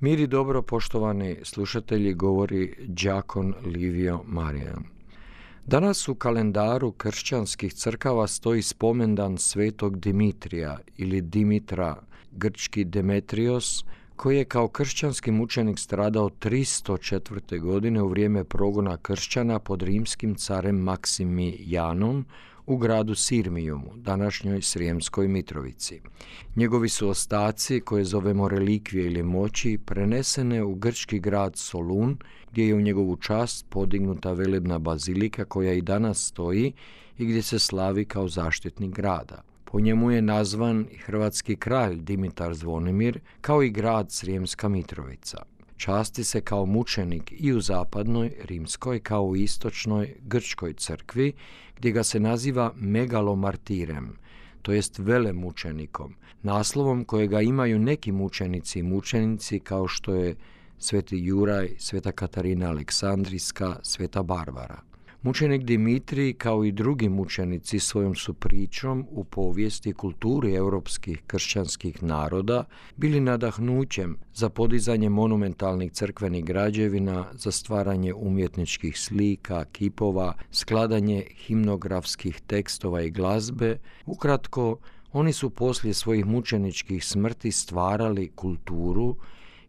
Mir dobro, poštovani slušatelji, govori đakon Livio Marijan. Danas u kalendaru kršćanskih crkava stoji spomendan svetog Dimitrija ili Dimitra, grčki Demetrios, koji je kao kršćanski mučenik stradao 304. godine u vrijeme progona kršćana pod rimskim carem Maksimijanom u gradu Sirmijumu, današnjoj Srijemskoj Mitrovici. Njegovi su ostaci, koje zovemo relikvije ili moći, prenesene u grčki grad Solun, gdje je u njegovu čast podignuta velebna bazilika koja i danas stoji i gdje se slavi kao zaštitnik grada. Po njemu je nazvan hrvatski kralj Dimitar Zvonimir, kao i grad Srijemska Mitrovica. Časti se kao mučenik i u zapadnoj, rimskoj, kao u istočnoj, grčkoj crkvi, gdje ga se naziva megalomartirem, to jest velemučenikom, naslovom kojega imaju neki mučenici i mučenici kao što je Sveti Juraj, Sveta Katarina Aleksandrijska, Sveta Barbara. Mučenik Dimitri kao i drugi mučenici svojom su pričom u povijesti kulturi europskih kršćanskih naroda bili nadahnućem za podizanje monumentalnih crkvenih građevina, za stvaranje umjetničkih slika, kipova, skladanje himnografskih tekstova i glazbe. Ukratko, oni su poslije svojih mučeničkih smrti stvarali kulturu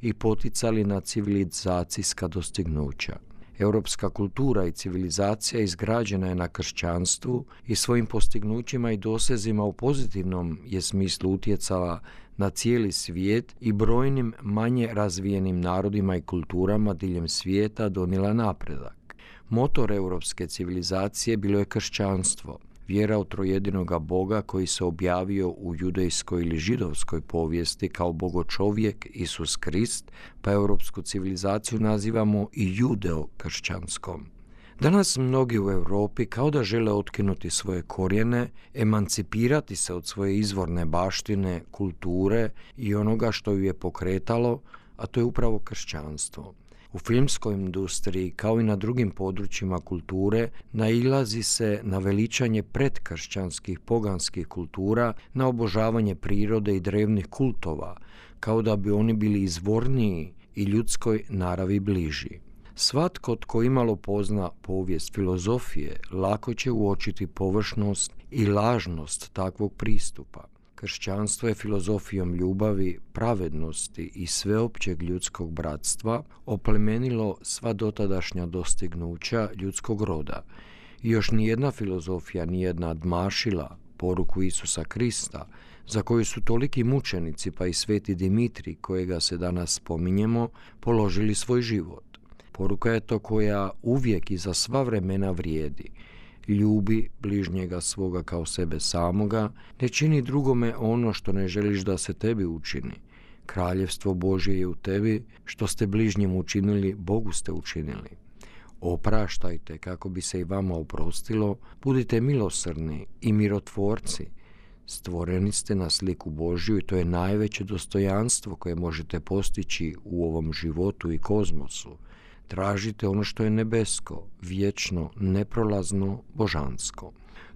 i poticali na civilizacijska dostignuća. Europska kultura i civilizacija izgrađena je na kršćanstvu i svojim postignućima i dosezima u pozitivnom je smislu utjecala na cijeli svijet i brojnim manje razvijenim narodima i kulturama diljem svijeta donijela napredak. Motor europske civilizacije bilo je kršćanstvo, vjera u trojedinoga Boga koji se objavio u judejskoj ili židovskoj povijesti kao bogočovjek Isus Krist, pa europsku civilizaciju nazivamo i judeo-kršćanskom. Danas mnogi u Europi kao da žele otkinuti svoje korijene, emancipirati se od svoje izvorne baštine, kulture i onoga što ju je pokretalo, a to je upravo kršćanstvo. U filmskoj industriji, kao i na drugim područjima kulture, nailazi se na veličanje predkršćanskih poganskih kultura, na obožavanje prirode i drevnih kultova, kao da bi oni bili izvorniji i ljudskoj naravi bliži. Svatko tko imalo pozna povijest filozofije, lako će uočiti površnost i lažnost takvog pristupa. Kršćanstvo je filozofijom ljubavi, pravednosti i sveopćeg ljudskog bratstva oplemenilo sva dotadašnja dostignuća ljudskog roda. I još nijedna filozofija nije nadmašila poruku Isusa Krista, za koju su toliki mučenici, pa i sveti Dimitri, kojega se danas spominjemo, položili svoj život. Poruka je to koja uvijek i za sva vremena vrijedi – ljubi bližnjega svoga kao sebe samoga, ne čini drugome ono što ne želiš da se tebi učini. Kraljevstvo Božje je u tebi, što ste bližnjem učinili, Bogu ste učinili. Opraštajte kako bi se i vama oprostilo, budite milosrni i mirotvorci. Stvoreni ste na sliku Božju i to je najveće dostojanstvo koje možete postići u ovom životu i kozmosu. Tražite ono što je nebesko, vječno, neprolazno, božansko.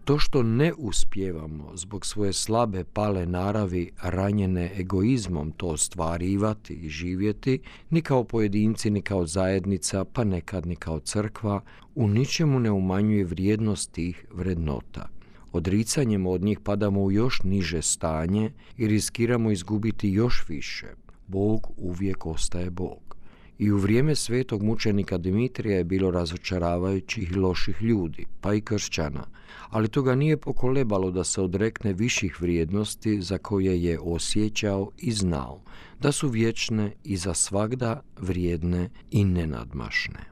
To što ne uspijevamo zbog svoje slabe pale naravi ranjene egoizmom to ostvarivati i živjeti, ni kao pojedinci, ni kao zajednica, pa nekad ni kao crkva, u ničemu ne umanjuje vrijednost tih vrednota. Odricanjem od njih padamo u još niže stanje i riskiramo izgubiti još više. Bog uvijek ostaje Bog. I u vrijeme svetog mučenika Dimitrija je bilo razočaravajućih i loših ljudi, pa i kršćana, ali to ga nije pokolebalo da se odrekne viših vrijednosti za koje je osjećao i znao, da su vječne i za svagda vrijedne i nenadmašne.